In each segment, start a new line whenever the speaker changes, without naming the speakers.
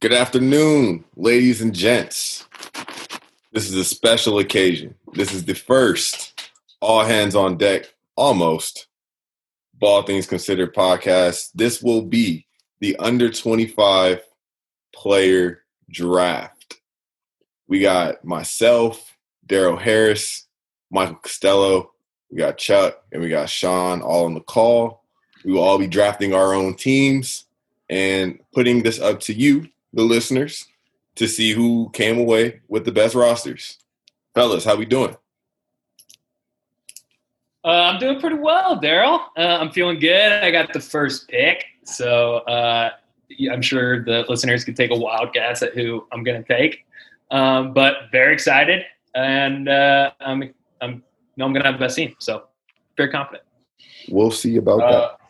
Good afternoon, ladies and gents. This is a special occasion. This is the first all hands on deck, almost Ball Things Considered podcast. This will be the under 25 player draft. We got myself, Darrell Harris, Michael Costello, we got Chuck, and we got Sean all on the call. We will all be drafting our own teams and putting this up to you, the listeners, to see who came away with the best rosters. Fellas, how we doing?
Uh, I'm doing pretty well, Darrell. Uh, I'm feeling good. I got the first pick, so uh, I'm sure the listeners can take a wild guess at who I'm going to take. Um, but very excited, and uh, I'm I'm know I'm going to have the best team. So very confident.
We'll see about
Uh,
that.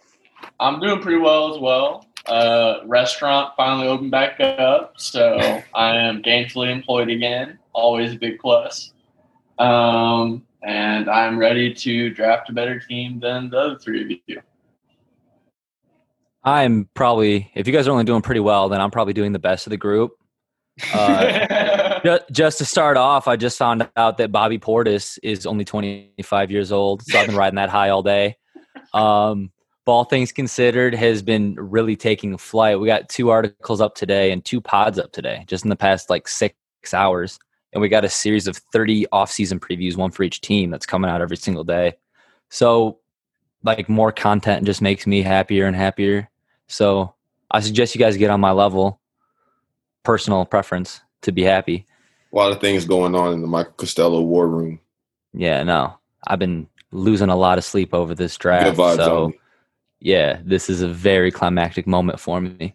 I'm doing pretty well as well. Uh, restaurant finally opened back up, so I am gainfully employed again. Always a big plus. Um, and I'm ready to draft a better team than the other three of you.
I'm probably, if you guys are only doing pretty well, then I'm probably doing the best of the group. Uh, ju- just to start off, I just found out that Bobby Portis is only 25 years old, so I've been riding that high all day. Um, Ball things considered has been really taking flight. We got two articles up today and two pods up today, just in the past like six hours, and we got a series of 30 off-season previews, one for each team, that's coming out every single day. So, like more content just makes me happier and happier. So, I suggest you guys get on my level. Personal preference to be happy.
A lot of things going on in the Michael Costello war room.
Yeah, no. I've been losing a lot of sleep over this draft. So. Yeah, this is a very climactic moment for me.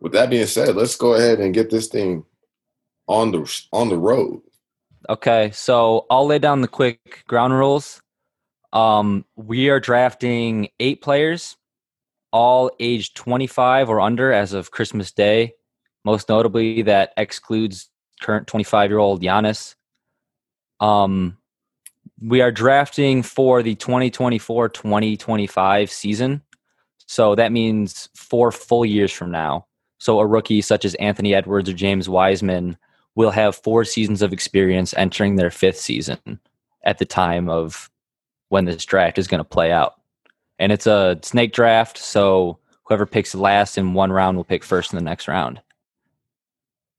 With that being said, let's go ahead and get this thing on the on the road.
Okay, so I'll lay down the quick ground rules. Um, we are drafting eight players, all aged 25 or under as of Christmas Day. Most notably, that excludes current 25 year old Giannis. Um, we are drafting for the 2024 2025 season. So that means four full years from now. So a rookie such as Anthony Edwards or James Wiseman will have four seasons of experience entering their fifth season at the time of when this draft is going to play out. And it's a snake draft, so whoever picks last in one round will pick first in the next round.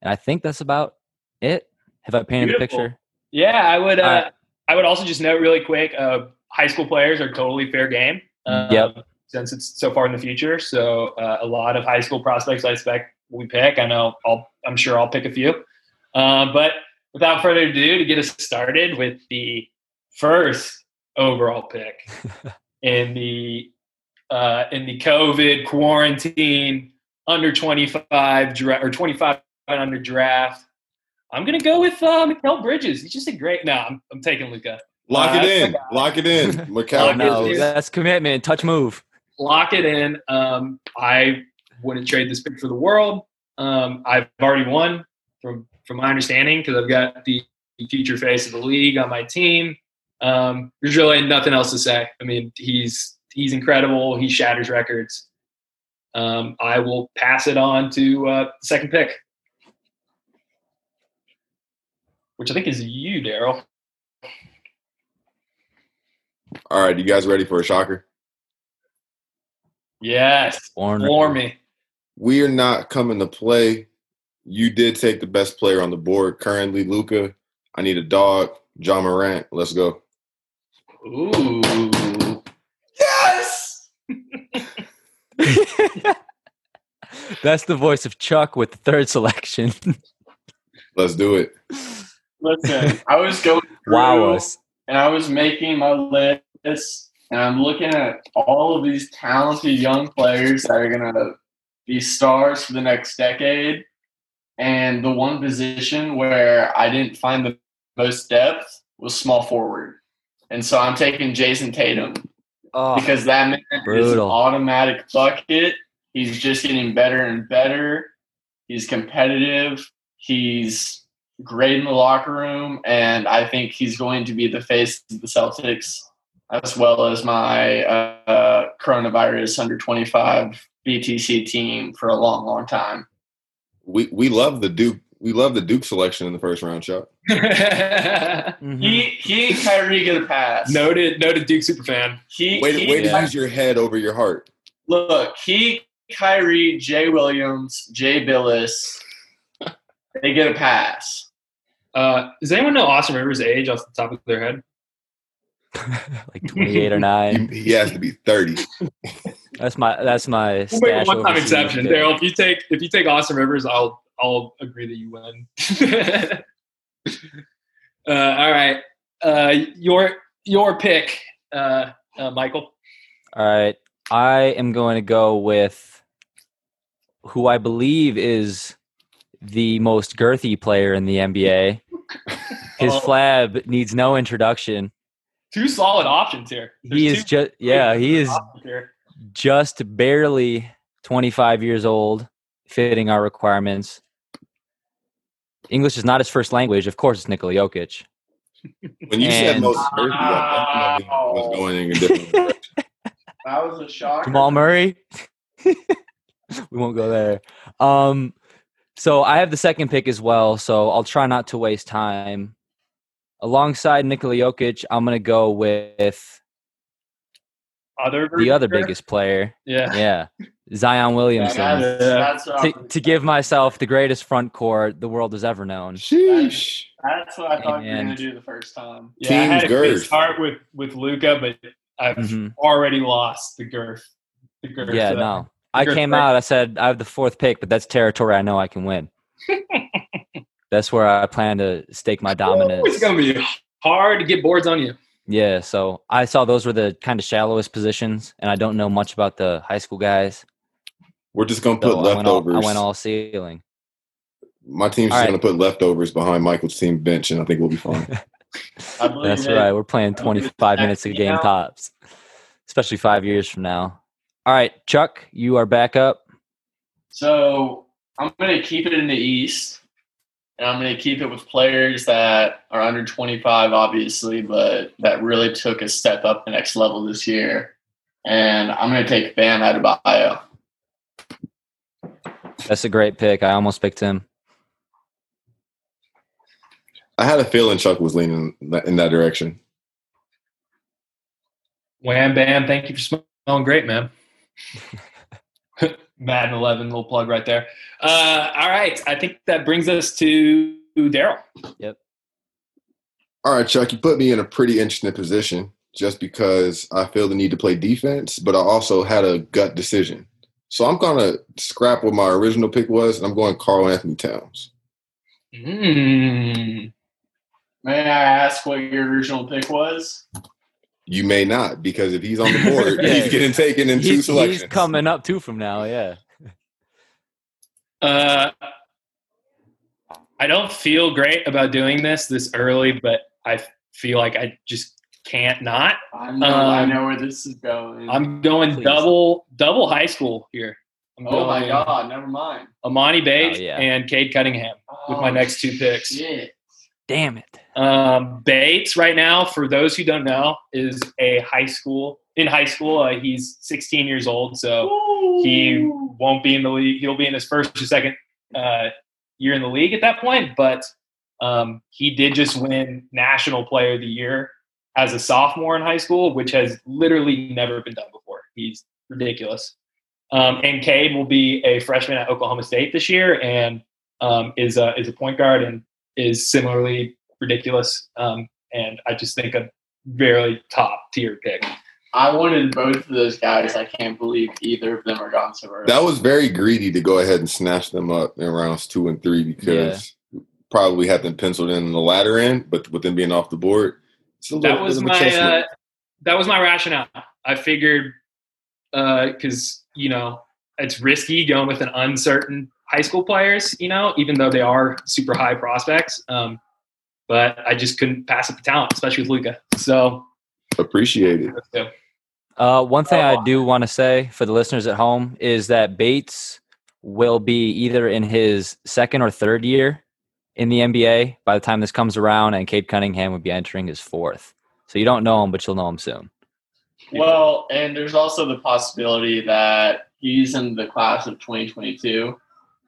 And I think that's about it. Have I painted
Beautiful.
the picture?
Yeah, I would. Uh,
right.
I would also just note really quick: uh, high school players are totally fair game. Um,
Yep.
Since it's so far in the future, so uh, a lot of high school prospects I expect we pick. I know. I'll. I'm sure I'll pick a few. Um, but without further ado, to get us started with the first overall pick in the uh, in the COVID quarantine under 25 dra- or 25 and under draft. I'm gonna go with uh, Mikal Bridges. He's just a great. No, I'm, I'm taking Luka.
Lock
Uh,
it in. Lock it in.
Lock
Macau
it
no, that's commitment. Touch move.
Lock it in. Um, I wouldn't trade this pick for the world. Um, I've already won from from my understanding because I've got the future face of the league on my team. Um, there's really nothing else to say. I mean, he's he's incredible. He shatters records. Um, I will pass it on to uh, the second pick, which I think is you, Darrell.
All right, you guys ready for a shocker?
Yes,
Born
floor me.
We are not coming to play. You did take the best player on the board currently, Luka. I need a dog, Ja Morant. Let's go.
Ooh.
Yes!
That's the voice of Chuck with the third selection.
Let's do it.
Listen, I was going through
wow
and I was making my list, and I'm looking at all of these talented young players that are gonna be stars for the next decade. And the one position where I didn't find the most depth was small forward. And so I'm taking Jayson Tatum
Oh,
because that man is an automatic bucket. He's just getting better and better. He's competitive. He's great in the locker room, and I think he's going to be the face of the Celtics as well as my uh, coronavirus under 25 BTC team for a long, long time.
We we love the Duke. We love the Duke selection in the first round, Chuck.
Mhm.
He he and Kyrie get a pass.
noted, noted Duke superfan.
he,
Way to,
he
way to
Yeah.
use your head over your heart.
look he, Kyrie, Jay Williams, Jay Bilas, they get a pass.
Uh, does anyone know Austin Rivers' age off the top of their head?
like 28 or 9.
He, he has to be thirty.
That's my that's my
We'll
stash
one-time exception.
pick.
Darrell, if you take if you take Austin Rivers, I'll I'll agree that you win. uh, all right, uh, your your pick, uh, uh, Michael.
All right. I am going to go with who I believe is the most girthy player in the NBA. His
Oh.
flab needs no introduction.
Two solid options here.
He is just yeah, he is just barely 25 years old, fitting our requirements. English is not his first language. Of course, it's Nikola Jokic.
When you said
And-
most earthy, I definitely was going in a different direction.
That was a shocker.
Jamal Murray. we won't go there. Um, so I have the second pick as well. So I'll try not to waste time. Alongside Nikola Jokic, I'm going to go with
Other
the other biggest player.
Yeah.
Yeah, Zion
Yeah,
Williamson.
that's, that's, what I
to, to give myself the greatest front court the world has ever known.
Sheesh.
that's what I thought you were going to do the first time.
Yeah, I had a good
girth.
start with with Luka, but I've
Mhm.
already lost the girth. The girth.
Yeah, no. I came out. I said I have the fourth pick, but that's territory I know I can win. that's where I plan to stake my dominance.
It's gonna be hard to get boards on you.
Yeah, so I saw those were the kind of shallowest positions, and I don't know much about the high school guys.
We're just gonna put
So I went, all,
leftovers.
I went all ceiling.
My team's
All
just
right.
gonna put leftovers behind Michael's team bench, and I think we'll be fine.
That's
it.
right. We're playing 25 minutes a game
Yeah.
tops, especially five years from now. All right, Chuck, you are back up.
So I'm going to keep it in the East, and I'm going to keep it with players that are under 25, obviously, but that really took a step up the next level this year. And I'm going to take Bam Adebayo.
That's a great pick. I almost picked him.
I had a feeling Chuck was leaning in that, in that direction.
Wham bam! Thank you for smelling great, man. Madden 11, little plug right there. Uh, all right, I think that brings us to Daryl. Yep.
All right, Chuck, you put me in a pretty interesting position just because I feel the need to play defense, but I also had a gut decision. So I'm gonna scrap what my original pick was, and I'm going Karl Anthony Towns.
Mm.
May I ask what your original pick was?
You may not, because if he's on the board,
Yeah.
he's getting taken in two
He's,
selections.
he's coming up two from now. Yeah.
Uh, I don't feel great about doing this this early, but I feel like I just can't not.
I know, I
Um,
know where this is going.
I'm going
Please.
double double high school here. I'm
oh my God, never mind.
Emoni Bates
Oh, yeah.
and Cade Cunningham with my
Oh,
next two picks.
Shit.
Damn it.
Um, Bates, right now, for those who don't know, is a high school. In high school, uh, he's 16 years old, so he won't be in the league. He'll be in his first or second uh, year in the league at that point. But um, he did just win National Player of the Year as a sophomore in high school, which has literally never been done before. He's ridiculous. Um, and Cade will be a freshman at Oklahoma State this year, and um, is a is a point guard and is similarly ridiculous. Um, and I just think a very top tier pick.
I wanted both of those guys. I can't believe either of them are gone so early.
That was very greedy to go ahead and snatch them up in rounds two and three because probably had them penciled in the latter end, but with them being off the board, it's a little
that was
a
my uh, that was my rationale. I figured because you know it's risky going with an uncertain high school players, you know, even though they are super high prospects. Um, but I just couldn't pass up the talent, especially with Luka. So
Appreciate it.
Uh, one thing I do want to say for the listeners at home is that Bates will be either in his second or third year in the NBA by the time this comes around, and Cade Cunningham would be entering his fourth. So you don't know him, but you'll know him soon.
Well, and there's also the possibility that he's in the class of 2022,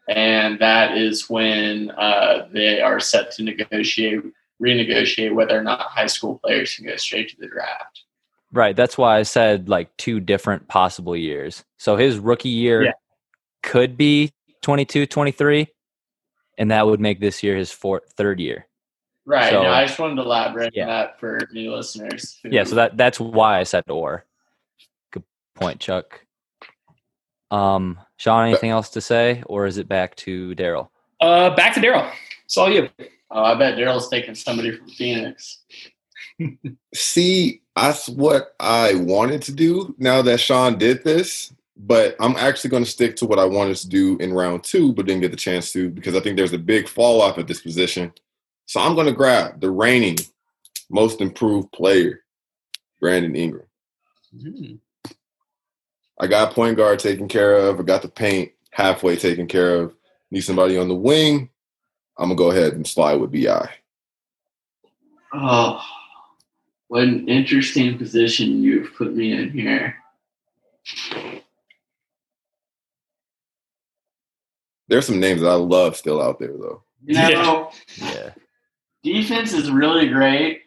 and that is when uh, they are set to negotiate, renegotiate whether or not high school players can go straight to the draft.
Right. That's why I said like two different possible years. So his rookie year
Yeah.
could be 22, 23, and that would make this year his fourth, third year.
Right.
So-
no, I just wanted to elaborate
Yeah.
on that for new listeners. who-
Yeah. So that that's why I said or. Good point, Chuck. Um, Sean, anything else to say, or is it back to Darrell?
Uh, back to Darrell. It's all you.
Oh, I bet Darrell's taking somebody from Phoenix.
See, that's what I wanted to do now that Sean did this, but I'm actually going to stick to what I wanted to do in round two, but didn't get the chance to because I think there's a big fall off at this position. So I'm going to grab the reigning most improved player, Brandon Ingram. I got point guard taken care of. I got the paint halfway taken care of. Need somebody on the wing. I'm gonna go ahead and slide with Bi.
Oh, what an interesting position you've put me in here.
There's some names that I love still out there though.
You know,
Yeah.
defense is really great,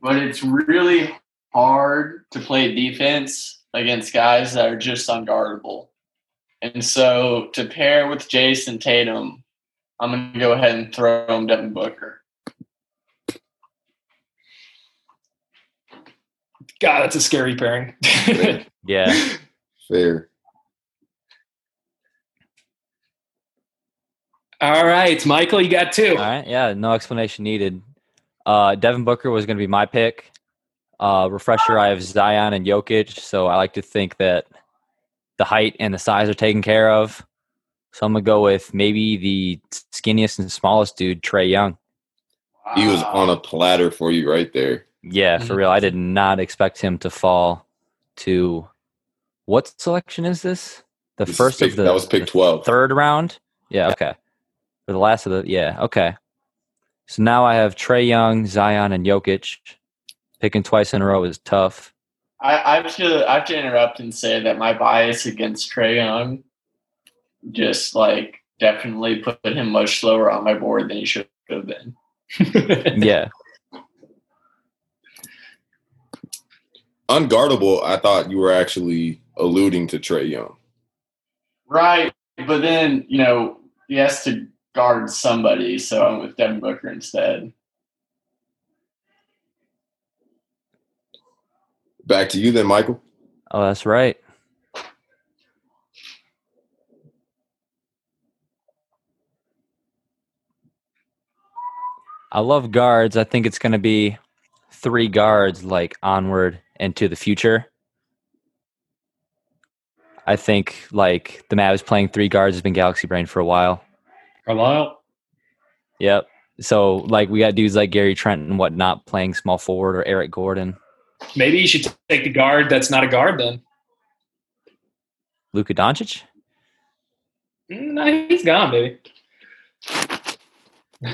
but it's really hard to play defense against guys that are just unguardable. And so to pair with Jayson Tatum, I'm going to go ahead and throw him Devin Booker.
God, that's a scary pairing.
Yeah.
Fair.
all right, Michael, you got two.
All right. Yeah. No explanation needed. Uh, Devin Booker was going to be my pick. Uh, refresher, I have Zion and Jokic, so I like to think that the height and the size are taken care of. So I'm gonna go with maybe the skinniest and smallest dude, Trae Young.
He was on a platter for you right there.
Yeah, for real. I did not expect him to fall to what selection is this? The
This
first
pick-
of the
that was pick
the
twelve.
third round. Yeah, okay. For the last of the yeah, okay. So now I have Trae Young, Zion, and Jokic. Picking twice in a row is tough.
I, I have to I have to interrupt and say that my bias against Trae Young just like definitely put him much slower on my board than he should have been.
Yeah,
Unguardable, I thought you were actually alluding to Trae Young.
Right, but then you know he has to guard somebody, so I'm with Devin Booker instead.
Back to you then, Michael.
oh, that's right. I love guards. I think it's going to be three guards, like onward and to the future. I think like the Mavs playing three guards has been Galaxy Brain for a while.
Carlisle.
Yep. So like we got dudes like Gary Trent and whatnot playing small forward or Eric Gordon,
Maybe you should take the guard that's not a guard then.
Luka Doncic.
Mm, No, he's gone, baby.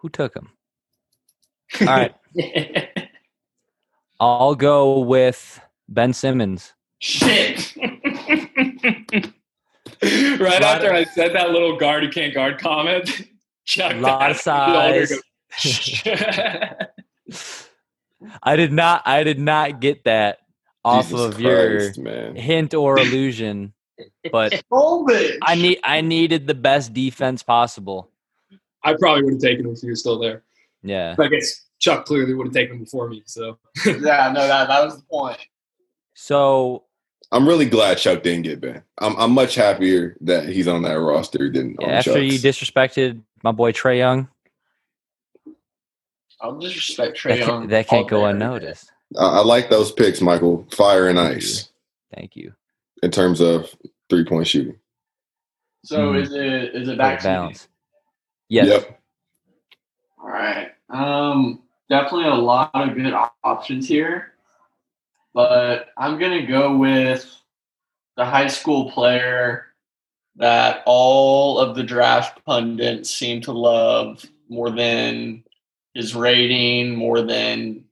Who took him? All right. I'll go with Ben Simmons.
Shit. right after I said that little guard who can't guard comment, Chuck.
Lot of size.
Older
I did not. I did not get that off
Jesus
of your
man.
hint or illusion, but I need. I needed the best defense possible.
I probably would have taken him if he was still there.
Yeah.
But I guess Chuck clearly would have taken him before me. So
yeah, no, that that was the point.
So
I'm really glad Chuck didn't get banned. I'm I'm much happier that he's on that roster than on
after you disrespected my boy Trae Young,
I'll disrespect Trae
that,
Young.
can't, that can't go unnoticed.
I, I like those picks, Michael. Fire and ice
Thank you.
in terms of three point shooting.
So
Mhm.
is it is it back
the
to me?
balance. Yes.
Yep.
All right. Um, definitely a lot of good options here, but I'm gonna go with the high school player that all of the draft pundits seem to love more than his rating, more than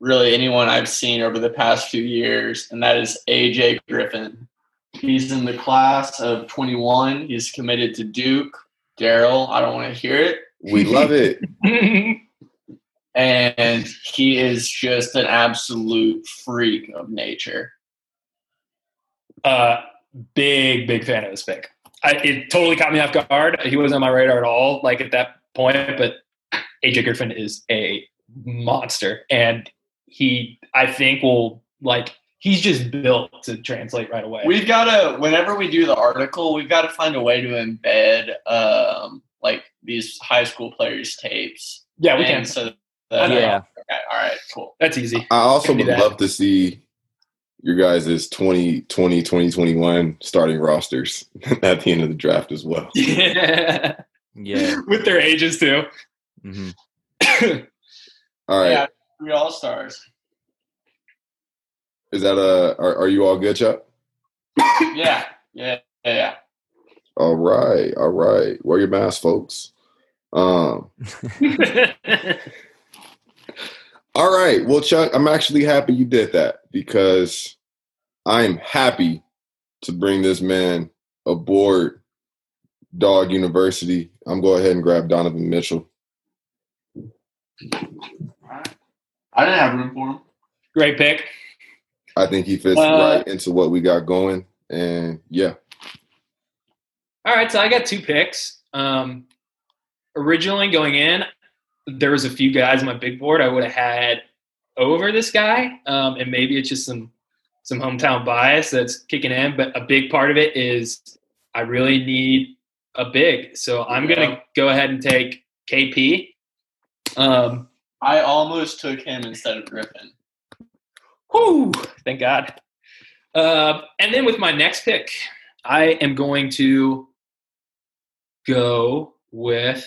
really anyone I've seen over the past few years, and that is AJ Griffin. He's in the class of 21. He's committed to Duke. Darrell, I don't want to hear it.
We love it.
And he is just an absolute freak of nature.
uh, big, big fan of this pick. I, it totally caught me off guard. He wasn't on my radar at all, like at that point. But AJ Griffin is a monster, and he, I think, will like he's just built to translate right away.
We've got to, whenever we do the article, we've got to find a way to embed um, like these high school players' tapes.
yeah, we
And
can.
So that,
Yeah.
Okay. All right. Cool.
That's easy.
I also would
that.
love to see your guys' 2020, 2021 starting rosters at the end of the draft as well.
Yeah,
Yeah.
with their ages too.
Hmm
All right.
Yeah. Three all stars.
Is that a are, are you all good, Chuck?
Yeah. Yeah. Yeah. Yeah.
All right, all right. Wear your mask, folks. Um, all right. Well, Chuck, I'm actually happy you did that because I'm happy to bring this man aboard Dog University. I'm go ahead and grab Donovan Mitchell.
I didn't have room for him.
Great pick.
I think he fits
Uh,
right into what we got going. And yeah,
All right, so I got two picks. Um, originally going in, there was a few guys on my big board I would have had over this guy, um, and maybe it's just some some hometown bias that's kicking in. But a big part of it is I really need a big, so I'm
Yeah.
gonna go ahead and take KP. Um,
I almost took him instead of Griffin.
Whew, thank God. Uh, and then with my next pick, I am going to go with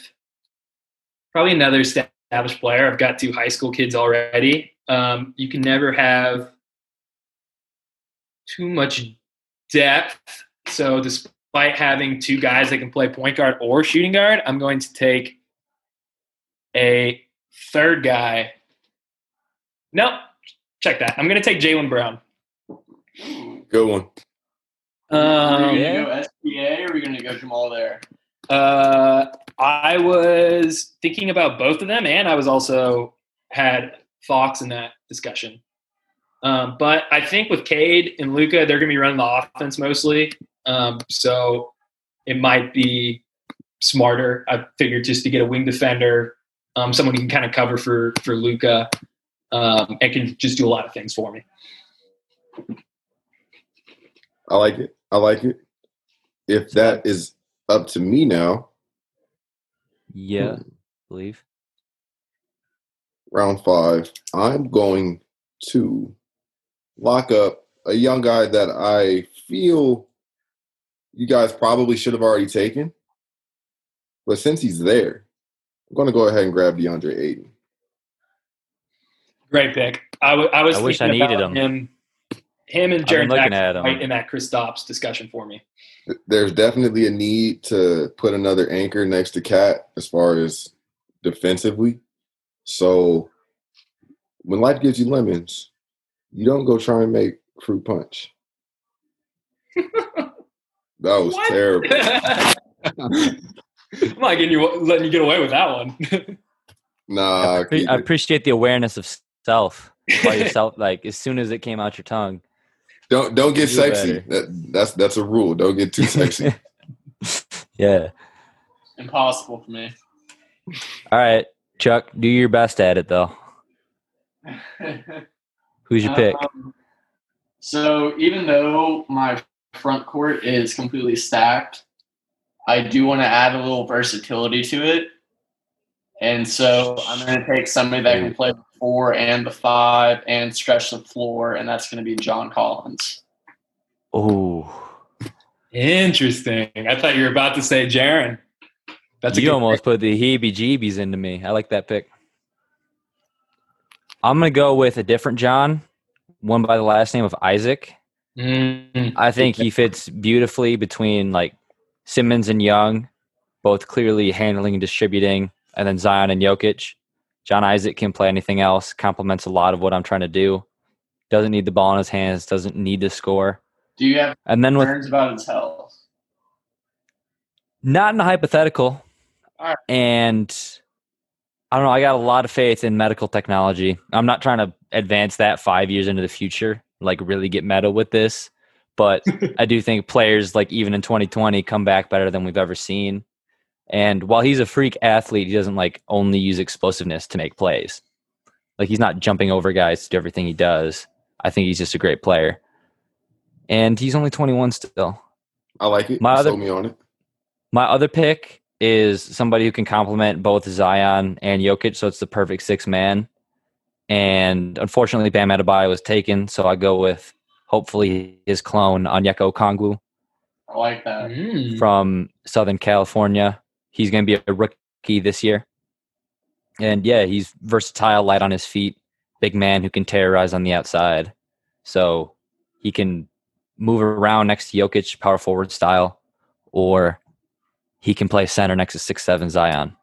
probably another established player. I've got two high school kids already. Um, you can never have too much depth. So, despite having two guys that can play point guard or shooting guard, I'm going to take a third guy. No, check that. I'm going to take Jaylen Brown.
good one.
are
Um,
we gonna go SGA or are we gonna go Jamal there?
uh, I was thinking about both of them, and I was also had Fox in that discussion. Um, but I think with Cade and Luka, they're going to be running the offense mostly. Um, so it might be smarter. I figured just to get a wing defender, um, someone who can kind of cover for for Luka, um, and can just do a lot of things for me.
I like it. I like it. If that is up to me now,
Yeah. I believe.
round five, I'm going to lock up a young guy that I feel you guys probably should have already taken. But since he's there, I'm going to go ahead and grab DeAndre Ayton.
Great pick. I, w- I was.
I wish I
thinking
needed
about
him.
him. Him and Jared
looking at him.
right in that Kristaps discussion for me.
There's definitely a need to put another anchor next to Cat as far as defensively. So when life gives you lemons, you don't go try and make fruit punch. that was terrible.
I'm not getting you letting you get away with that one.
Nah,
Pre- I appreciate the awareness of self by yourself. like as soon as it came out your tongue.
don't don't get
Do
sexy. That, that's that's a rule. Don't get too sexy.
yeah.
Impossible for me.
All right, Chuck. Do your best at it though. Who's your pick?
Um, so even though my front court is completely stacked, I do want to add a little versatility to it. And so I'm going to take somebody that can play the four and the five and stretch the floor, and that's going to be John Collins.
Oh,
Interesting. I thought you were about to say Jaren. That's
you
good
almost put the heebie-jeebies into me. I like that pick. I'm gonna go with a different John, one by the last name of Isaac.
pick. Mm.
I think he fits beautifully between like Simmons and Young, both clearly handling and distributing, and then Zion and Jokic. John Isaac can play anything else. Complements a lot of what I'm trying to do. Doesn't need the ball in his hands. Doesn't need to score.
Do you have
And then with
about his health?
not in a hypothetical, and I don't know. I got a lot of faith in medical technology. I'm not trying to advance that five years into the future, like really get meta with this. But I do think players, like even in 2020, come back better than we've ever seen. And while he's a freak athlete, he doesn't like only use explosiveness to make plays. Like he's not jumping over guys to do everything he does. I think he's just a great player. And he's only 21 still.
I like it.
My other-
me on it.
My other pick is somebody who can complement both Zion and Jokic, so it's the perfect six man. And unfortunately, Bam Adebayo was taken, so I go with hopefully his clone Onyeka Okongwu
I like that.
Mm.
from Southern California. He's going to be a rookie this year, and yeah, he's versatile, light on his feet, big man who can terrorize on the outside. So he can move around next to Jokic, power forward style, or he can play center next to six seven Zion.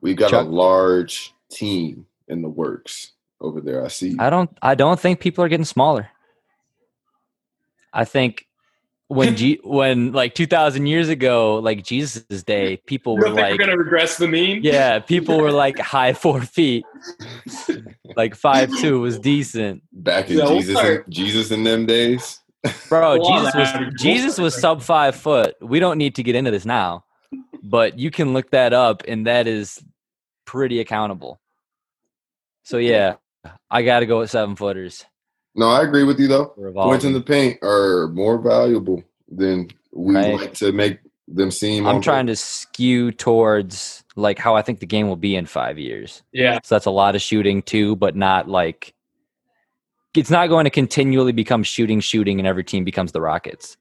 We've got
Chuck?
a large team in the works over there. I see.
I don't I don't think people are getting smaller. I think when G when like two thousand years ago, like Jesus' day, people were like
we're gonna regress the mean?
Yeah, people were like high four feet. Like five two was decent.
Back in
Yeah, we'll
Jesus,
start.
in, Jesus in them days.
Bro, Jesus was
would be
Jesus was sub five foot. We don't need to get into this now. But you can look that up and that is pretty accountable. So yeah, I gotta go with seven footers.
No, I agree with you though.
for
Points in the paint are more valuable than we
Right.
like to make them seem.
I'm trying to skew towards like how I think the game will be in five years.
Yeah.
So that's a lot of shooting too, but not like it's not going to continually become shooting, shooting, and every team becomes the Rockets.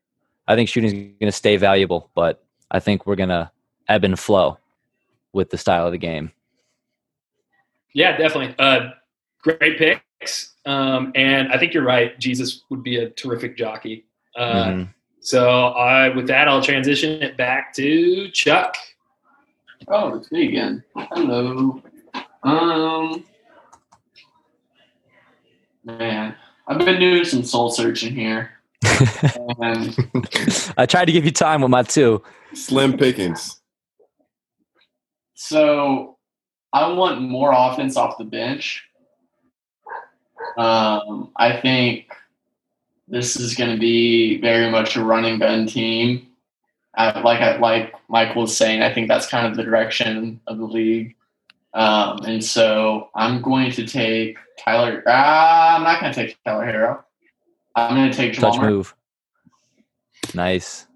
I think shooting is going to stay valuable, but I think we're going to ebb and flow with the style of the game.
Yeah, definitely. Uh, great picks. Um, and I think you're right. Jesus would be a terrific jockey. Uh,
Mhm.
So I, with that, I'll transition it back to Chuck.
Oh, it's me again. Hello. Um, man, I've been doing some soul searching here, and
I tried to give you time with my two.
Slim pickings.
so I want more offense off the bench. Um, I think this is going to be very much a running gun team. I, like I, like Michael was saying, I think that's kind of the direction of the league. Um, and so I'm going to take Tyler. Ah, I'm not going to take Tyler Herro. I'm going to take Jamal
Touch
Murray.
move. Nice.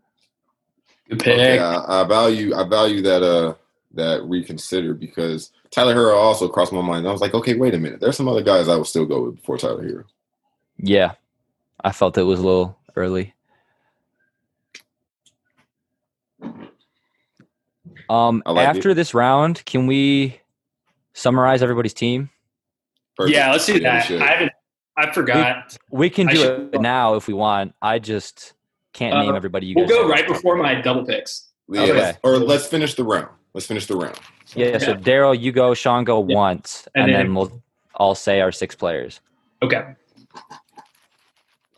Good pick.
Okay, I, I value I value that uh that reconsider because Tyler Herro also crossed my mind. I was like, okay, wait a minute. There's some other guys I would still go with before Tyler Herro.
Yeah. I felt it was a little early. Um,
like
after this round, can we summarize everybody's team?
Perfect.
Yeah, let's do
we
that. I haven't. I forgot.
We can do it now if we want. I just can't
Uh,
name everybody. You
We'll
guys
go right before my double picks.
Yeah,
Okay.
let's- or let's finish the round. Let's finish the round.
Yeah. So Darrell, you go. Sean, go
Yeah.
once,
And
and,
then-
then we'll all say our six players.
Okay.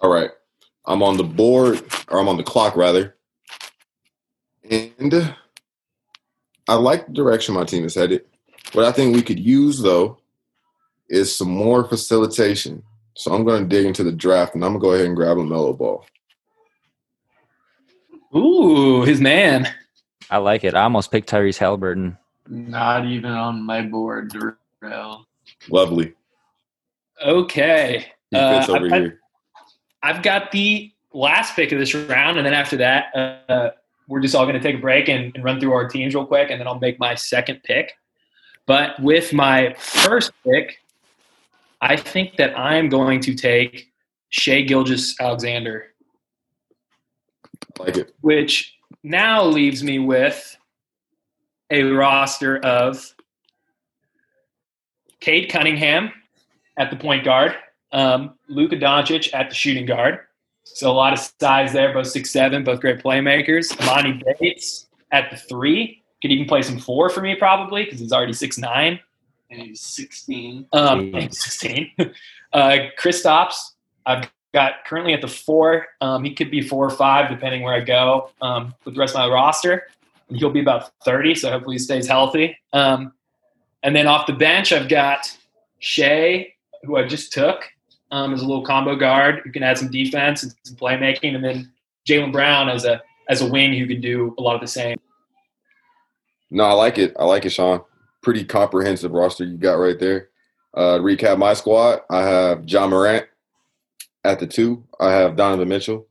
All right. I'm on the board, or I'm on the clock rather. And I like the direction my team is headed. What I think we could use though is some more facilitation. So I'm going to dig into the draft and I'm going to go ahead and grab LaMelo Ball.
Ooh, his man.
I like it. I almost picked Tyrese Haliburton.
Not even on my board, Darrell.
Lovely.
Okay.
He
Uh,
over
I've,
here.
I've got the last pick of this round, and then after that, uh, we're just all going to take a break and, and run through our teams real quick, and then I'll make my second pick. But with my first pick, I think that I'm going to take Shai
Gilgeous-Alexander, like it.
which now leaves me with a roster of Cade Cunningham at the point guard, um, Luka Doncic at the shooting guard. So a lot of size there, both six seven, both great playmakers. Emoni Bates at the three could even play some four for me probably because he's already six nine.
and he's 16.
Um,
Jeez.
16. Uh, Kristaps, I've got currently at the four. Um, he could be four or five, depending where I go um, with the rest of my roster. He'll be about 30, so hopefully he stays healthy. Um, and then off the bench, I've got Shai, who I just took um, as a little combo guard who can add some defense and some playmaking. And then Jaylen Brown as a as a wing who can do a lot of the same.
No, I like it. I like it, Sean. Pretty comprehensive roster you got right there. Uh, recap my squad, I have Ja Morant at the two. I have Donovan Mitchell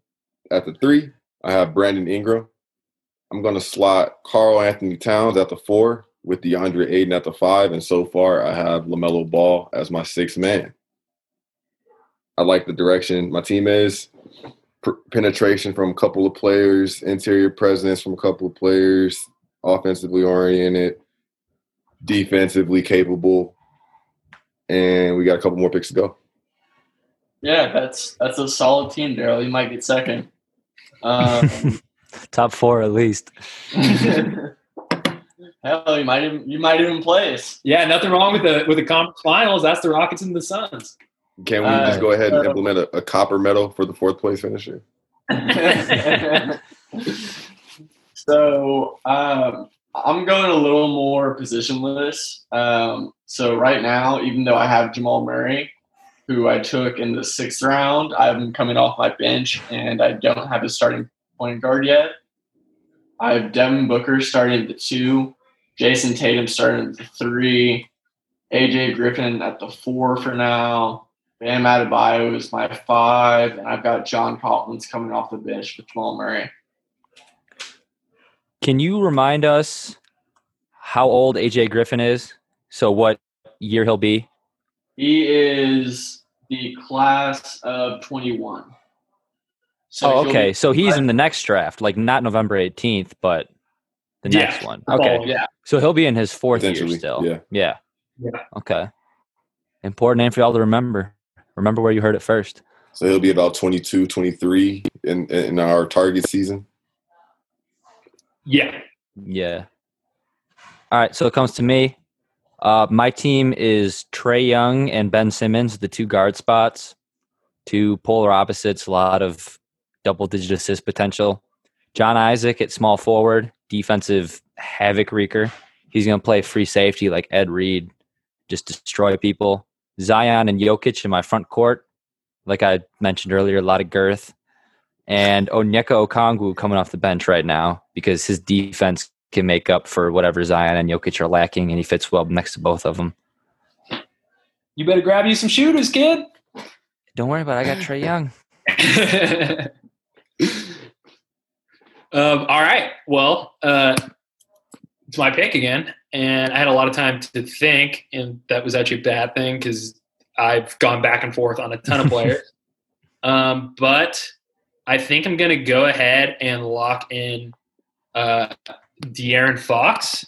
at the three. I have Brandon Ingram. I'm going to slot Karl Anthony Towns at the four with DeAndre Ayton at the five. And so far, I have LaMelo Ball as my sixth man. I like the direction my team is. P- penetration from a couple of players, interior presence from a couple of players, offensively oriented, defensively capable, and we got a couple more picks to go.
Yeah, that's that's a solid team, Darrell. You might get second. Um,
Top four at least.
hell, you might even you might even place.
Yeah, nothing wrong with the with the conference finals. That's the Rockets and the Suns.
Can we
Uh,
just go ahead and
uh,
implement a, a copper medal for the fourth place finisher?
so um, I'm going a little more positionless. Um, so right now, even though I have Jamal Murray, who I took in the sixth round, I'm coming off my bench and I don't have a starting point guard yet. I have Devin Booker starting at the two, Jayson Tatum starting at the three, AJ Griffin at the four for now. Bam Adebayo is my five, and I've got John Collins coming off the bench with Jamal Murray.
Can you remind us how old AJ Griffin is? So what year he'll be?
He is the class of 21. So
oh, okay. So he's in the next draft, like not November 18th, but the
Yeah.
next one. Okay.
fall,
yeah.
So he'll be in his fourth year still.
yeah.
Yeah.
Yeah.
Okay. Important name for y'all to remember. Remember where you heard it first.
So he'll be about 22, 23 in, in our target season.
Yeah.
Yeah. All right. So it comes to me. Uh, my team is Trae Young and Ben Simmons, the two guard spots, two polar opposites, a lot of double digit assist potential. John Isaac at small forward, defensive havoc wreaker. He's going to play free safety like Ed Reed, just destroy people. Zion and Jokic in my front court. Like I mentioned earlier, a lot of girth. And Onyeka Okongwu coming off the bench right now because his defense can make up for whatever Zion and Jokic are lacking, and he fits well next to both of them.
You better grab you some shooters, kid.
Don't worry about it. I got Trae Young.
um, all right. Well, uh, it's my pick again, and I had a lot of time to think, and that was actually a bad thing because I've gone back and forth on a ton of players. um, but I think I'm going to go ahead and lock in uh, De'Aaron Fox.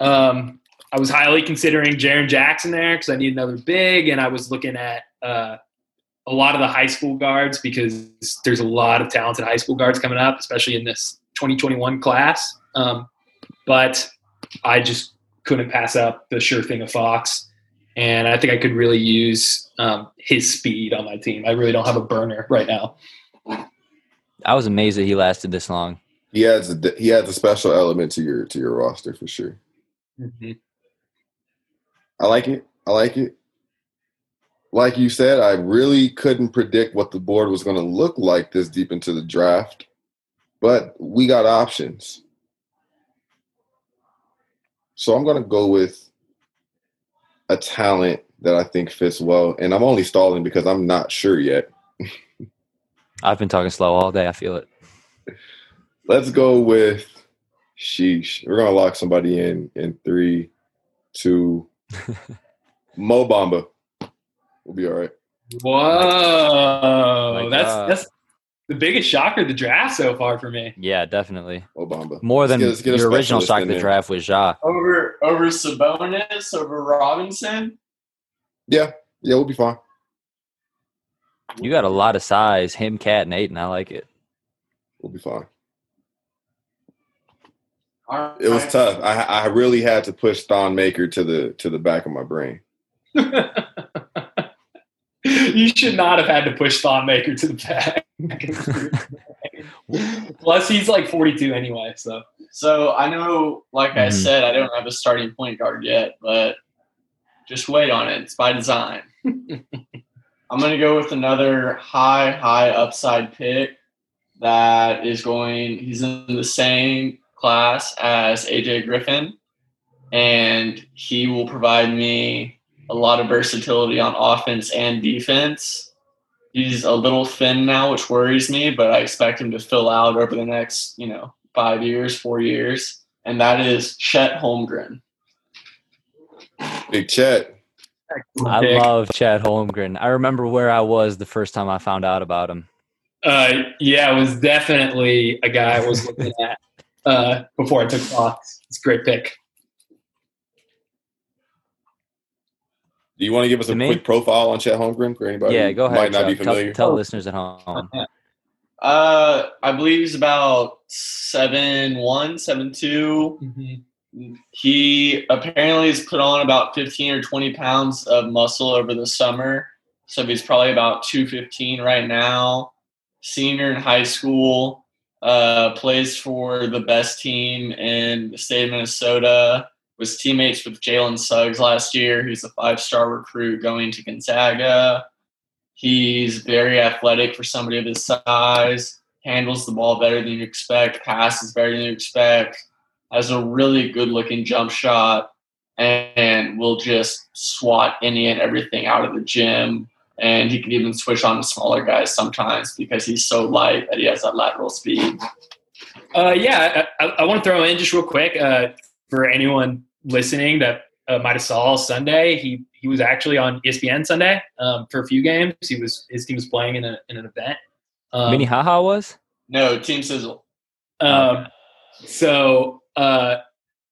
Um, I was highly considering Jaren Jackson there because I need another big, and I was looking at uh, a lot of the high school guards because there's a lot of talented high school guards coming up, especially in this 2021 class. Um, but I just couldn't pass up the sure thing of Fox, and I think I could really use um, his speed on my team. I really don't have a burner right now.
I was amazed that he lasted this long.
He adds a, he adds a special element to your to your roster for sure. I like it. I like it. Like you said, I really couldn't predict what the board was going to look like this deep into the draft, but we got options. So I'm going to go with a talent that I think fits well, and I'm only stalling because I'm not sure yet.
I've been talking slow all day. I feel it.
Let's go with sheesh. We're gonna lock somebody in in three, two. Mo Bamba. We'll be all right.
Whoa,
My
that's
God.
that's the biggest shocker of the draft so far for me.
Yeah, definitely.
Mo Bamba.
More than
Let's get- let's get
your original shock of the
there.
draft was Ja.
Over over Sabonis, over Robinson.
Yeah, yeah, we'll be fine.
You got a lot of size. Him, Cat, and Ayton. I like it.
We'll be fine.
All
It was tough. I I really had to push Thon Maker to the to the back of my brain.
you should not have had to push Thon Maker to the back. Plus, he's like 42 anyway. So
So I know, like I
Mhm.
said, I don't have a starting point guard yet, but just wait on it. It's by design. I'm going to go with another high, high upside pick that is going, he's in the same class as AJ Griffin, and he will provide me a lot of versatility on offense and defense. He's a little thin now, which worries me, but I expect him to fill out over the next, you know, five years, four years, and that is Chet Holmgren.
Big Chet.
I love Chet Holmgren. I remember where I was the first time I found out about him.
Uh, yeah, it was definitely a guy I was looking at uh, before I took off. It's a great pick.
Do you want to give us a
me?
quick profile on Chet Holmgren for anybody?
yeah, go ahead.
Might not be
Chuck. Tell-
familiar.
Tell, listeners at home.
Uh, I believe he's about seven one, seven two. He apparently has put on about fifteen or twenty pounds of muscle over the summer, so he's probably about two fifteen right now. Senior in high school, uh, plays for the best team in the state of Minnesota. Was teammates with Jalen Suggs last year, who's a five star recruit going to Gonzaga. He's very athletic for somebody of his size handles the ball better than you expect, passes better than you expect, has a really good looking jump shot, and will just swat any and everything out of the gym. And he can even switch on to smaller guys sometimes because he's so light that he has that lateral speed.
Uh, yeah, I, I, I want to throw in just real quick uh, for anyone listening that uh, might have saw Sunday. He he was actually on ESPN Sunday um, for a few games. He was his team was playing in, a, in an event. Um,
Mini Haha was?
No, Team Sizzle.
Um, so, uh,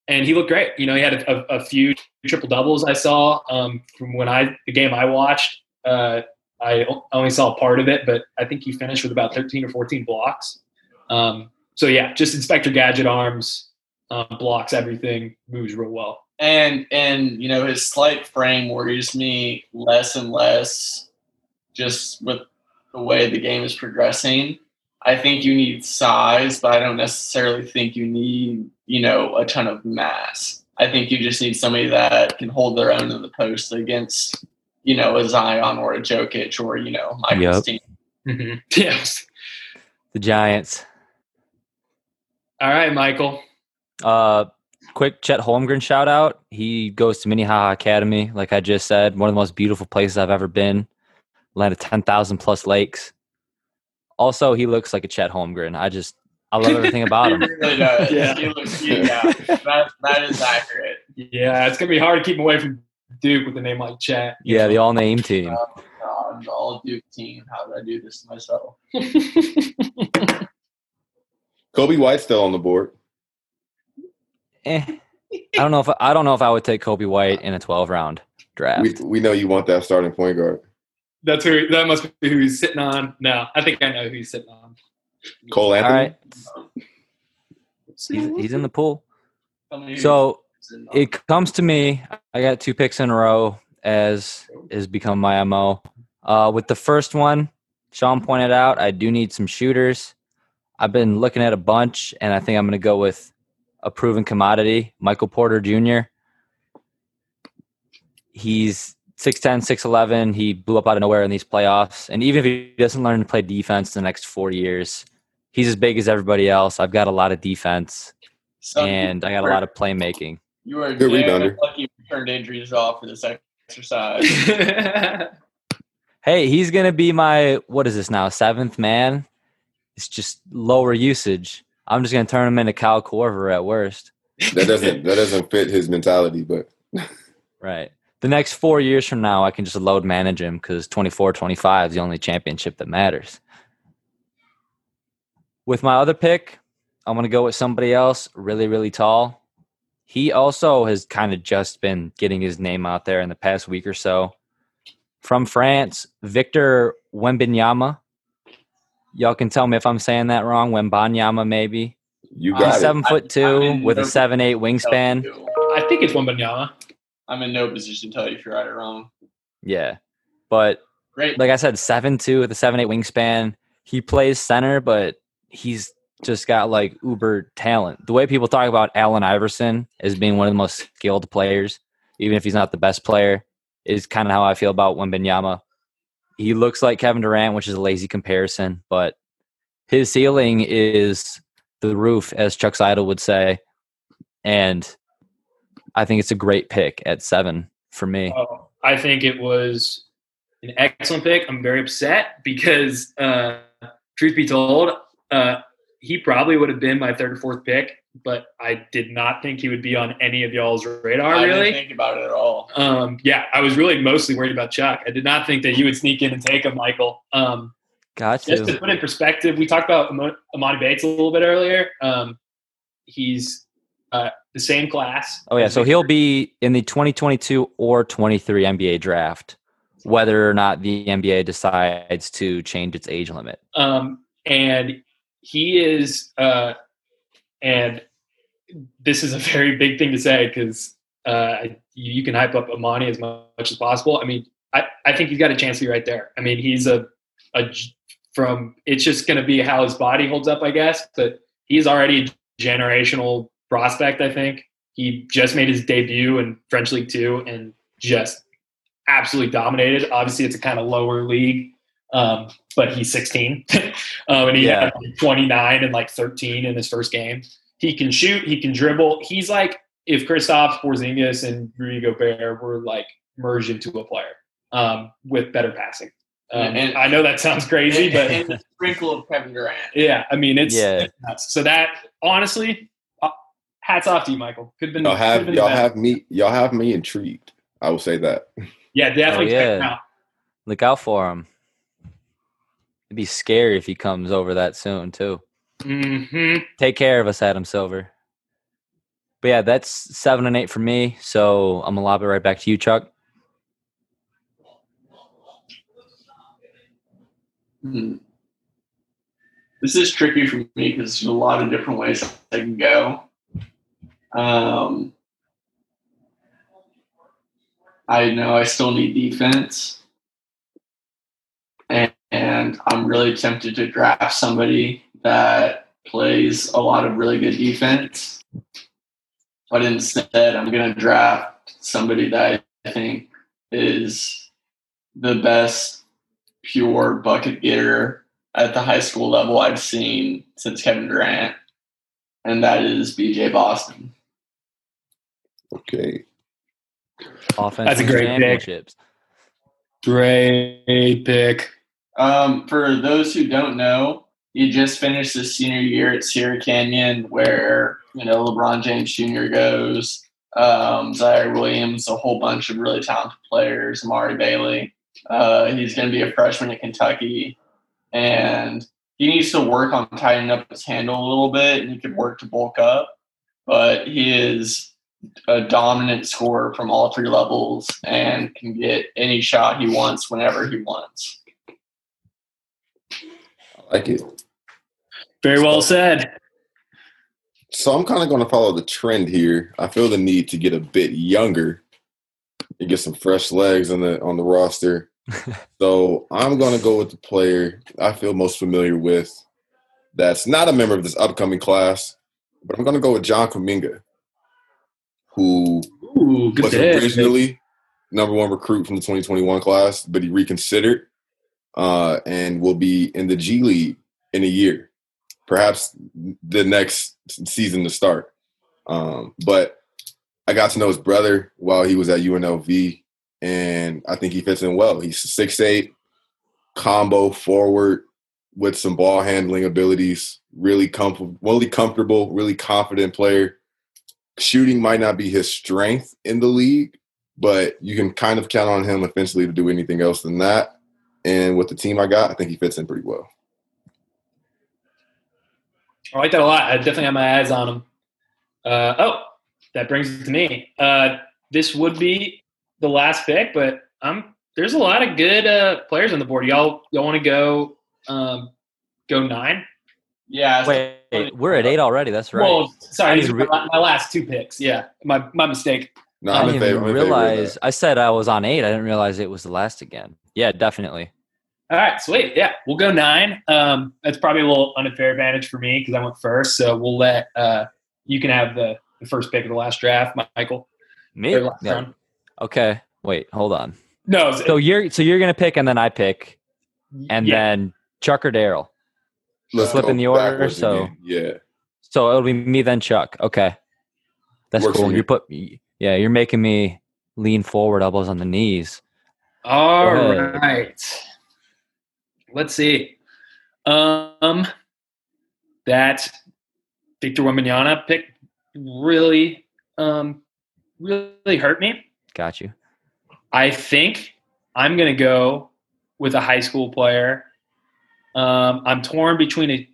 and he looked great. You know, he had a, a, a few triple doubles I saw um, from when I the game I watched. Uh, I o- only saw part of it, but I think he finished with about 13 or 14 blocks. Um, so yeah, just Inspector Gadget arms, um, blocks everything, moves real well.
and and you know his slight frame worries me less and less just with the way the game is progressing i think you need size but i don't necessarily think you need you know a ton of mass i think you just need somebody that can hold their own in the post against you know a zion or a jokic or you know michael's
Yep.
team
Yeah.
The Giants.
All right, Michael.
Uh, quick Chet Holmgren shout out. He goes to Minnehaha Academy, like I just said, one of the most beautiful places I've ever been. Land of ten thousand plus lakes. Also, he looks like a Chet Holmgren. I just I love everything about
he
him.
really does
Yeah.
He looks- yeah that, that is accurate
Yeah, it's gonna be hard to keep him away from Duke with a name like Chet.
Yeah, the all name team.
God, the all Duke team. How did I do this to myself?
Coby White's still on the board.
Eh. I don't know if I don't know if I would take Coby White in a twelve round draft.
We we know you want that starting point guard.
That's who. That must be who he's sitting on. No, I think I know who he's sitting on.
Cole Anthony.
right, he's, he's in the pool. So it comes to me. I got two picks in a row, as has become my mo. Uh, with the first one, Sean pointed out, I do need some shooters. I've been looking at a bunch, and I think I'm going to go with a proven commodity, Michael Porter Jr. He's 6'10, 6'11. He blew up out of nowhere in these playoffs. And even if he doesn't learn to play defense in the next four years, he's as big as everybody else. I've got a lot of defense,
So
and I got a lot of playmaking.
you are
Good
damn
rebounder.
lucky we turned injuries off for this exercise.
Hey, he's gonna be my what is this now? Seventh man. It's just lower usage. I'm just gonna turn him into Kyle Korver at worst.
That doesn't that doesn't fit his mentality, but
Right. The next four years from now, I can just load manage him because 24 25 is the only championship that matters. With my other pick, I'm going to go with somebody else really, really tall. He also has kind of just been getting his name out there in the past week or so. From France, Victor Wembanyama. Y'all can tell me if I'm saying that wrong. Wembanyama, maybe.
You got
He's
it.
seven foot
I'm
two
in
with a seven eight wingspan.
I think it's Wembanyama.
I'm in no position to tell you if you're right or wrong.
Yeah, but
Great.
like I said, seven two with a seven eight wingspan. He plays center, but he's just got like uber talent. The way people talk about Allen Iverson as being one of the most skilled players, even if he's not the best player, is kind of how I feel about Wembanyama. He looks like Kevin Durant, which is a lazy comparison, but his ceiling is the roof, as Chuck Seidel would say. And I think it's a great pick at seven for me.
Oh, I think it was an excellent pick. I'm very upset because, uh, truth be told, uh, he probably would have been my third or fourth pick, but I did not think he would be on any of y'all's radar.
I
really,
didn't think about it at all.
um, yeah, I was really mostly worried about Chuck. I did not think that you would sneak in and take him, Michael. Um,
Got
just to
to.
put in perspective, we talked about Amo- Emoni Bates a little bit earlier. Um, he's uh, the same class.
Oh yeah, so
Victor.
he'll be in the 2022 or 23 NBA draft, whether or not the NBA decides to change its age limit.
um, and he is uh, and this is a very big thing to say because uh, you, can hype up Emoni as much as possible. I mean, I, I think he's got a chance to be right there. I mean, he's a, a from it's just going to be how his body holds up, I guess. But he's already a generational prospect. I think he just made his debut in French League Two and just absolutely dominated. Obviously, it's a kind of lower league, um, but he's 16, um, and he
Yeah.
had like 29 and like 13 in his first game. He can shoot. He can dribble. He's like if Kristaps Porzingis and Rudy Gobert were like merged into a player um, with better passing. Um,
And-
I know that sounds crazy,
and,
but
and a sprinkle of Kevin Durant.
yeah, I mean it's,
Yeah.
it's nuts. So that honestly, uh, hats off to you, Michael. Could have been
Y'all have
been
y'all
better.
have me y'all have me intrigued. I will say that.
yeah, definitely check
yeah.
him out.
Look out for him. It'd be scary if he comes over that soon too.
hmm
Take care of us, Adam Silver. But yeah, that's seven and eight for me. So I'm gonna lob it right back to you, Chuck.
Hmm. This is tricky for me because there's a lot of different ways I can go. Um, I know I still need defense, and, and I'm really tempted to draft somebody that plays a lot of really good defense. But instead, I'm going to draft somebody that I think is the best pure bucket getter at the high school level I've seen since Kevin Durant, and that is BJ Boston.
Okay.
Offense
a great pick. Great pick.
Um, for those who don't know, he just finished his senior year at Sierra Canyon, where you know LeBron James Jr. goes, um, Ziaire Williams, a whole bunch of really talented players, Amari Bailey. Uh, he's going to be a freshman at Kentucky, and he needs to work on tightening up his handle a little bit, and he could work to bulk up. But he is a dominant scorer from all three levels and can get any shot he wants whenever he wants.
Like it.
Very well said.
So I'm kind of going to follow the trend here. I feel the need to get a bit younger and get some fresh legs on the on the roster. so I'm going to go with the player I feel most familiar with. That's not a member of this upcoming class, but I'm going to go with John Kuminga, who
Ooh,
was originally number one recruit from the 2021 class, but he reconsidered uh, and will be in the G League in a year, perhaps the next season to start. Um, but I got to know his brother while he was at UNLV, and I think he fits in well. He's six eight, combo forward with some ball handling abilities. Really comfortable, really comfortable, really confident player. Shooting might not be his strength in the league, but you can kind of count on him offensively to do anything else than that. And with the team I got, I think he fits in pretty well.
I like that a lot. I definitely have my eyes on him. Uh, oh, that brings it to me. Uh, this would be the last pick, but I'm there's a lot of good uh, players on the board. Y'all, y'all want to go um, go nine?
Yeah.
Wait, we're at eight already. That's right.
Well, sorry, these are
didn't
my, my last two picks. Yeah, my my mistake.
No,
I
I'm in
didn't even
favor
realize. I said I was on eight. I didn't realize it was the last again. Yeah, definitely.
All right, sweet. Yeah, we'll go nine. Um, that's probably a little unfair advantage for me because I went first. So we'll let uh, you can have the, the first pick of the last draft, Michael.
Me? Yeah.
round.
Okay. Wait, hold on.
No,
So you're so you're gonna pick and then I pick and
yeah,
then Chuck or Darrell.
Let's
flip in the order, so-
again. yeah,
So it'll be me then Chuck. Okay. That's
Works
cool. You put yeah, you're making me lean forward, elbows on the knees.
All right. Let's see. Um, that Victor Wembanyama pick really, um, really hurt me.
Got you.
I think I'm going to go with a high school player. Um, I'm torn between a,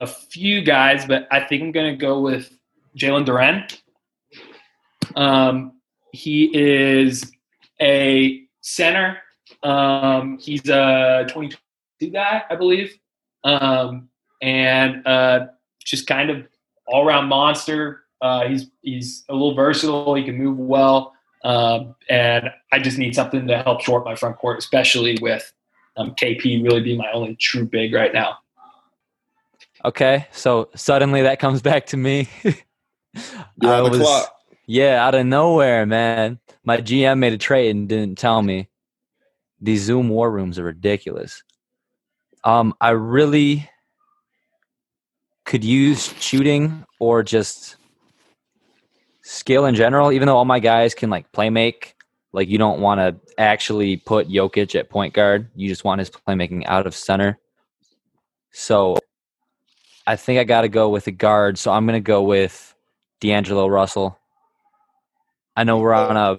a few guys, but I think I'm going to go with Jalen Duren. Um, he is a center. Um, he's a 22 guy, I believe, um, and uh, just kind of all around monster. Uh, he's he's a little versatile. He can move well. Um, and I just need something to help short my front court, especially with um, KP really being my only true big right now.
Okay. So suddenly that comes back to me.
you're
I
on the
was-
clock.
Yeah, out of nowhere, man. My GM made a trade and didn't tell me. These Zoom war rooms are ridiculous. Um, I really could use shooting or just skill in general, even though all my guys can like play make. Like you don't want to actually put Jokic at point guard. You just want his playmaking out of center. So I think I gotta go with a guard. So I'm gonna go with D'Angelo Russell. I know we're on a.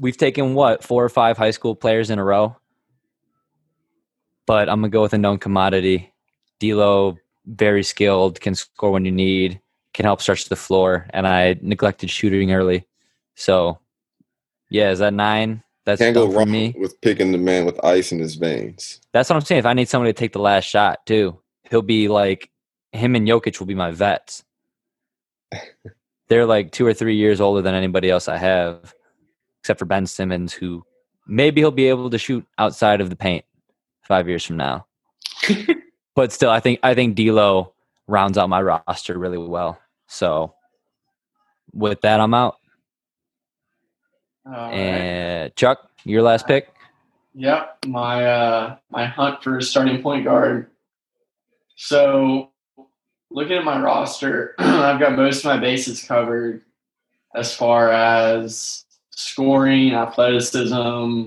We've taken what four or five high school players in a row, but I'm gonna go with a known commodity. D'Lo, very skilled, can score when you need, can help stretch the floor, and I neglected shooting early, so yeah, is that nine? That's
Can't go wrong
me.
with picking the man with ice in his veins.
That's what I'm saying. If I need somebody to take the last shot too, he'll be like him and Jokic will be my vets. They're like two or three years older than anybody else I have, except for Ben Simmons, who maybe he'll be able to shoot outside of the paint five years from now. but still, I think I think D'Lo rounds out my roster really well. So with that, I'm out.
All right.
And Chuck, your last pick.
Yep, my uh, my hunt for a starting point guard. So, looking at my roster, I've got most of my bases covered as far as scoring, athleticism,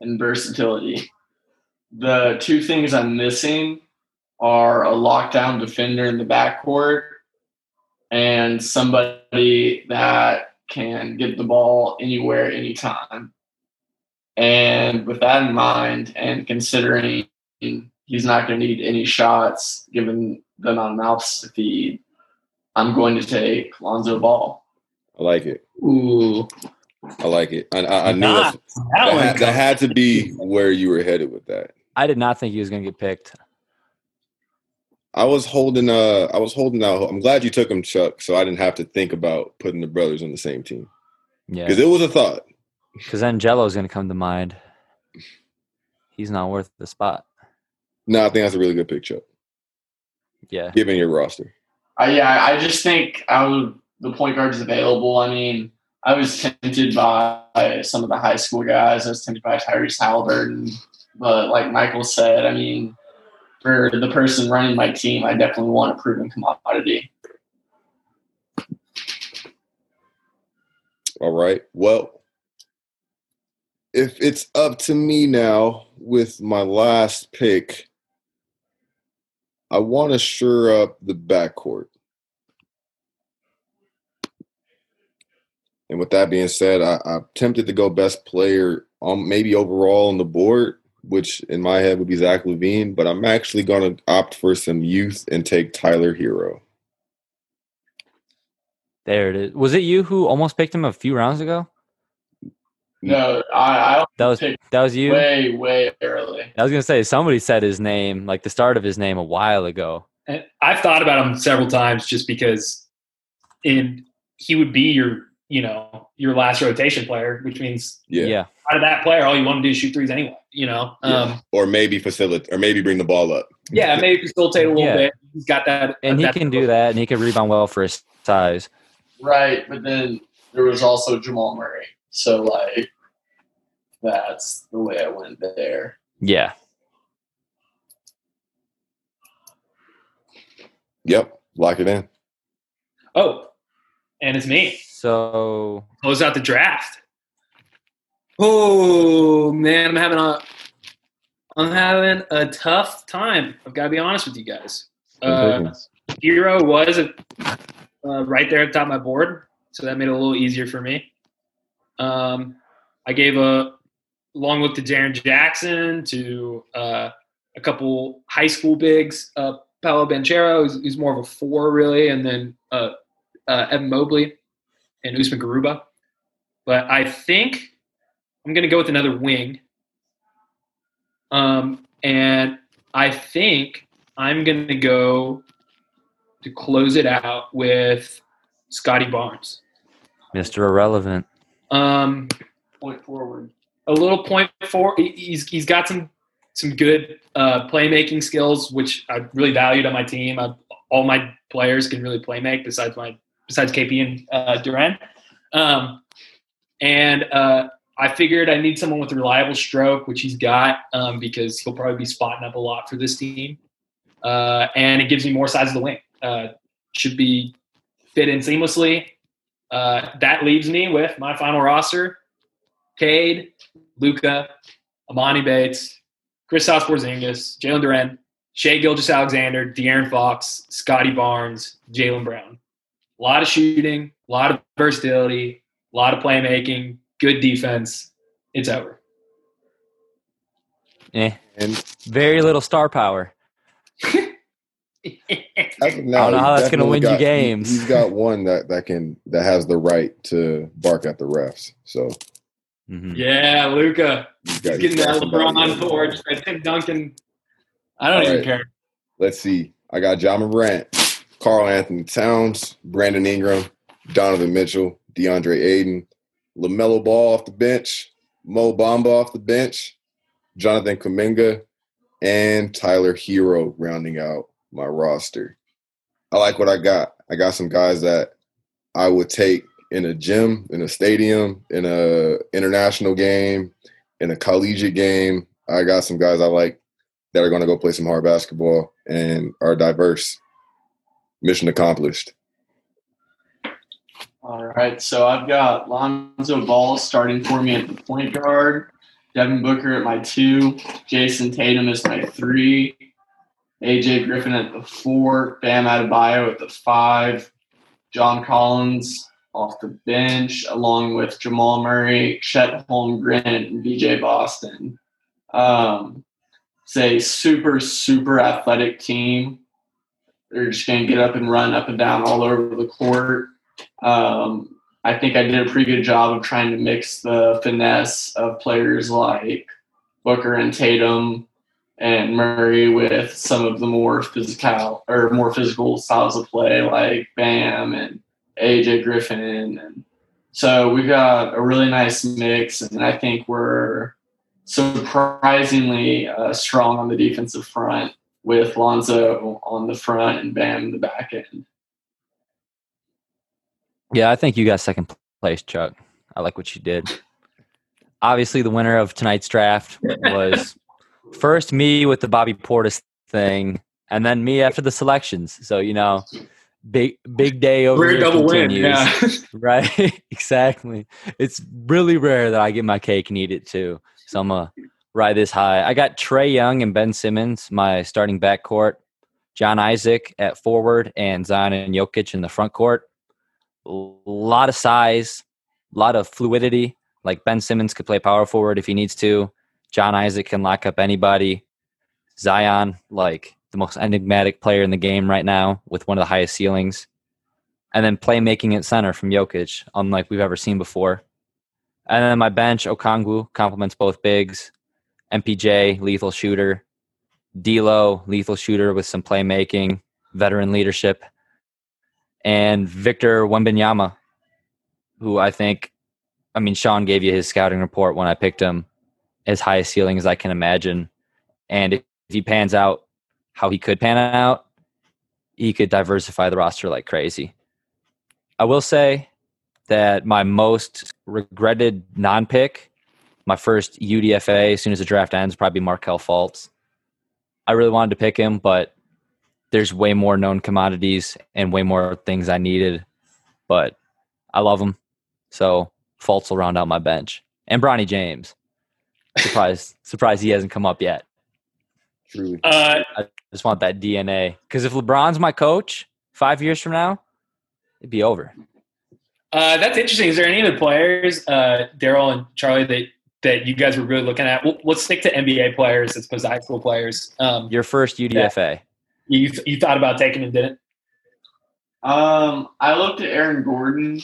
and versatility. The two things I'm missing are a lockdown defender in the backcourt and somebody that can get the ball anywhere, anytime. And with that in mind, and considering he's not going to need any shots given the amount of mouths to feed, I'm going to take Lonzo Ball.
I like it.
Ooh,
I like it. I, I, I knew
Not
that's,
that
that, had, that had to be where you were headed with that.
I did not think he was going to get picked.
I was holding. Uh, I was holding out. I'm glad you took him, Chuck, so I didn't have to think about putting the brothers on the same team
Yeah.
because it was a thought.
Because then Gelo's going to come to mind. He's not worth the spot.
No, I think that's a really good pick, Chuck.
Yeah.
Given your roster,
Uh, yeah, I just think out of the point guards available, I mean, I was tempted by some of the high school guys. I was tempted by Tyrese Haliburton. But like Michael said, I mean, for the person running my team, I definitely want a proven commodity.
all right. Well, if it's up to me now with my last pick, I want to sure up the backcourt. And with that being said, I, I'm tempted to go best player, um, maybe overall on the board, which in my head would be Zach LaVine. But I'm actually going to opt for some youth and take Tyler Herro.
There it is. Was it you who almost picked him a few rounds ago?
No, I, I
That was that was you.
way, way early.
I was gonna say somebody said his name, like the start of his name, a while ago,
And I've thought about him several times just because in he would be your you know your last rotation player, which means
Yeah.
yeah.
out of that player, all you want to do is shoot threes anyway. You know,
Yeah.
um,
Or maybe facilitate, or maybe bring the ball up.
yeah, maybe facilitate a little
Yeah.
bit. He's got that,
And he
that-
can do that, and he can rebound well for his size.
Right, but then there was also Jamal Murray. So like that's the way I went there.
Yeah.
Yep. Lock it in.
Oh, and it's me.
So
Close out the draft. Oh man, I'm having a I'm having a tough time. I've got to be honest with you guys. Uh, Herro was uh, right there at the top of my board, so that made it a little easier for me. Um, I gave a long look to Darren Jackson, to uh, a couple high school bigs, uh, Paolo Banchero, who's, who's more of a four, really, and then uh, uh, Evan Mobley and Usman Garuba. But I think I'm going to go with another wing. Um, and I think I'm going to go to close it out with Scottie Barnes.
Mr. Irrelevant.
Um,
Point forward.
a little point for he's he's got some some good uh, playmaking skills, which I really valued on my team. I, all my players can really play make besides my besides KP and uh, Duren. Um, and uh, I figured I need someone with a reliable stroke, which he's got um, because he'll probably be spotting up a lot for this team. Uh, and it gives me more size of the wing. Uh, should be fit in seamlessly. Uh, that leaves me with my final roster: Cade, Luka, Emoni Bates, Chris Porzingis, Jalen Duren, Shai Gilgeous-Alexander, De'Aaron Fox, Scottie Barnes, Jaylen Brown. A lot of shooting, a lot of versatility, a lot of playmaking, good defense. It's over.
Eh.
And
Very little star power.
I,
I don't know how that's gonna win you games.
He, has got one that that can that has the right to bark at the refs. So
Mhm.
yeah, Luka.
he's
He's getting that LeBron
there.
torch. I think Duncan. I don't
All
even
right.
care.
Let's see. I got Ja Morant, Karl Anthony Towns, Brandon Ingram, Donovan Mitchell, DeAndre Ayton, LaMelo Ball off the bench, Mo Bamba off the bench, Jonathan Kuminga, and Tyler Herro rounding out my roster. I like what I got. I got some guys that I would take in a gym, in a stadium, in a international game, in a collegiate game. I got some guys I like that are going to go play some hard basketball and are diverse. Mission accomplished.
All right, so I've got Lonzo Ball starting for me at the point guard, Devin Booker at my two, Jayson Tatum is my three, AJ Griffin at the four, Bam Adebayo at the five, John Collins off the bench, along with Jamal Murray, Chet Holmgren, and BJ Boston. Um, it's a super, super athletic team. They're just going to get up and run up and down all over the court. Um, I think I did a pretty good job of trying to mix the finesse of players like Booker and Tatum and Murray with some of the more physical or more physical styles of play like Bam and AJ Griffin and so we've got a really nice mix and I think we're surprisingly uh, strong on the defensive front with Lonzo on the front and Bam in the back end.
Yeah, I think you got second place, Chuck. I like what you did. Obviously, the winner of tonight's draft was first me with the Bobby Portis thing, and then me after the selections. So you know, big big day over here
double win. Yeah.
right? exactly. It's really rare that I get my cake and eat it too. So I'm gonna ride this high. I got Trae Young and Ben Simmons, my starting backcourt. John Isaac at forward and Zion and Jokic in the front court. A lot of size, a lot of fluidity. Like Ben Simmons could play power forward if he needs to. John Isaac can lock up anybody. Zion, like the most enigmatic player in the game right now, with one of the highest ceilings. And then playmaking at center from Jokic, unlike we've ever seen before. And then my bench, Okongwu, complements both bigs. MPJ, lethal shooter. D'Lo, lethal shooter with some playmaking. veteran leadership, and Victor Wembanyama, who I think, I mean, Sean gave you his scouting report when I picked him, as high a ceiling as I can imagine, and if he pans out how he could pan out, he could diversify the roster like crazy. I will say that my most regretted non-pick, my first UDFA as soon as the draft ends, probably Markelle Fultz. I really wanted to pick him, but there's way more known commodities and way more things I needed. But I love him, so Fultz will round out my bench. And Bronny James. Surprised, surprised he hasn't come up yet.
Truly.
Uh,
I just want that DNA. Because if LeBron's my coach five years from now, it'd be over.
uh, that's interesting. Is there any other players, uh, Darrell and Charlie, that that you guys were really looking at? We'll, let's stick to NBA players as opposed to high school players. Um,
Your first UDFA.
you you thought about taking and didn't?
Um, I looked at Aaron Gordon.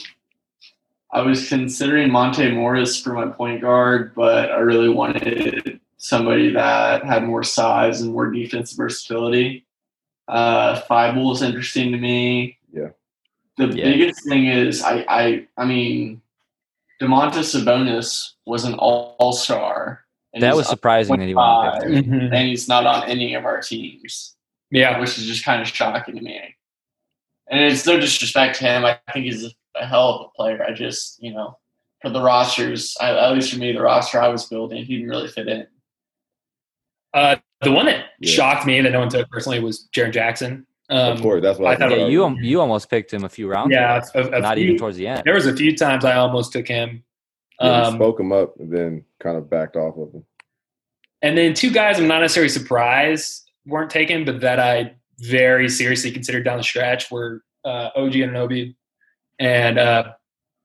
I was considering Monte Morris for my point guard, but I really wanted somebody that had more size and more defensive versatility. Uh, Fible is interesting to me.
Yeah.
The
Yeah.
biggest thing is I, I, I mean, Domantas Sabonis was an all star.
That was surprising that he wanted to pick.
Mm-hmm.
and he's not on any of our teams
Yeah,
which is just kind of shocking to me. And it's no disrespect to him. I think he's a hell of a player. I just, you know, for the rosters, I, at least for me, the roster I was building, he didn't really fit in.
uh, the one that
Yeah.
shocked me that no one took personally was Jaren Jackson. Um,
of course, that's what
I
I,
thought
thought.
Yeah, you you almost picked him a few rounds.
Yeah,
ago.
a, a
not
few-
even towards the end.
There was a few times I almost took him.
Yeah,
Um,
spoke him up and then kind of backed off of him.
And then two guys I'm not necessarily surprised weren't taken, but that I very seriously considered down the stretch were uh, OG Anunoby and uh,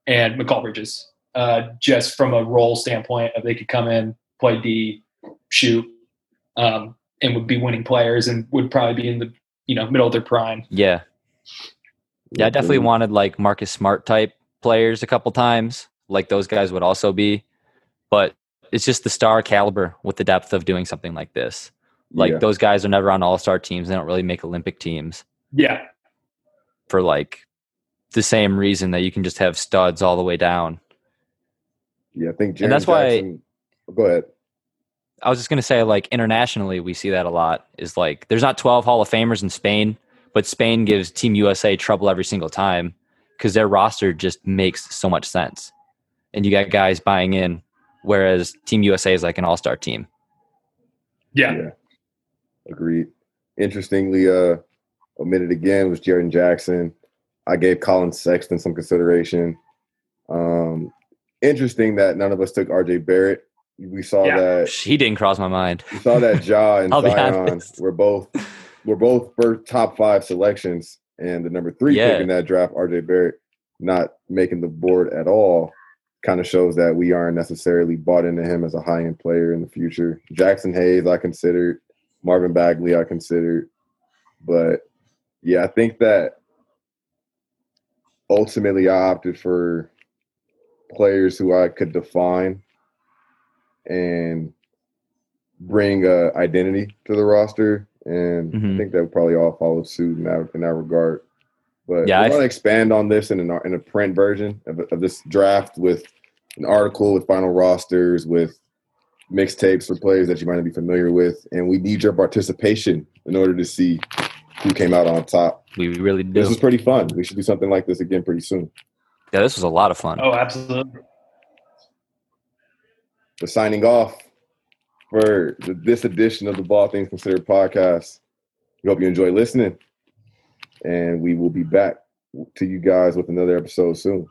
and Mikal Bridges. Uh, just from a role standpoint, if they could come in, play D, shoot, um, and would be winning players, and would probably be in the you know middle of their prime.
Yeah, yeah. I definitely mm-hmm. wanted like Marcus Smart type players a couple times. Like those guys would also be, but it's just the star caliber with the depth of doing something like this. Like
Yeah.
those guys are never on all star teams. They don't really make Olympic teams
Yeah,
for like the same reason that you can just have studs all the way down.
Yeah, I think Jaren
And that's why-
Jackson, go ahead.
I was just gonna say, like internationally, we see that a lot. Is like there's not 12 Hall of Famers in Spain, but Spain gives Team USA trouble every single time because their roster just makes so much sense, and you got guys buying in, whereas Team USA is like an all star team.
yeah,
Agreed. Interestingly, uh, omitted again was Jaren Jackson. I gave Collin Sexton some consideration. Um, interesting that none of us took RJ Barrett. We saw
Yeah.
that
He didn't cross my mind.
we saw that Ja and
I'll
Zion were both were both first top five selections, and the number three
Yeah.
pick in that draft, RJ Barrett, not making the board at all, kind of shows that we aren't necessarily bought into him as a high end player in the future. Jaxson Hayes, I considered. Marvin Bagley, I considered. But yeah, I think that ultimately I opted for players who I could define and bring uh, identity to the roster, and I
Mhm.
think that would probably all follow suit in that in that regard. But
Yeah,
yeah,
I
we're to expand on this in an in a print version of, of this draft with an article with final rosters with mixtapes for players that you might not be familiar with, and we need your participation in order to see who came out on top.
We really do.
This was pretty fun. We should do something like this again pretty soon.
yeah, this was a lot of fun.
oh, absolutely.
But signing off for this edition of the Ball Things Considered podcast. We hope you enjoy listening, and we will be back to you guys with another episode soon.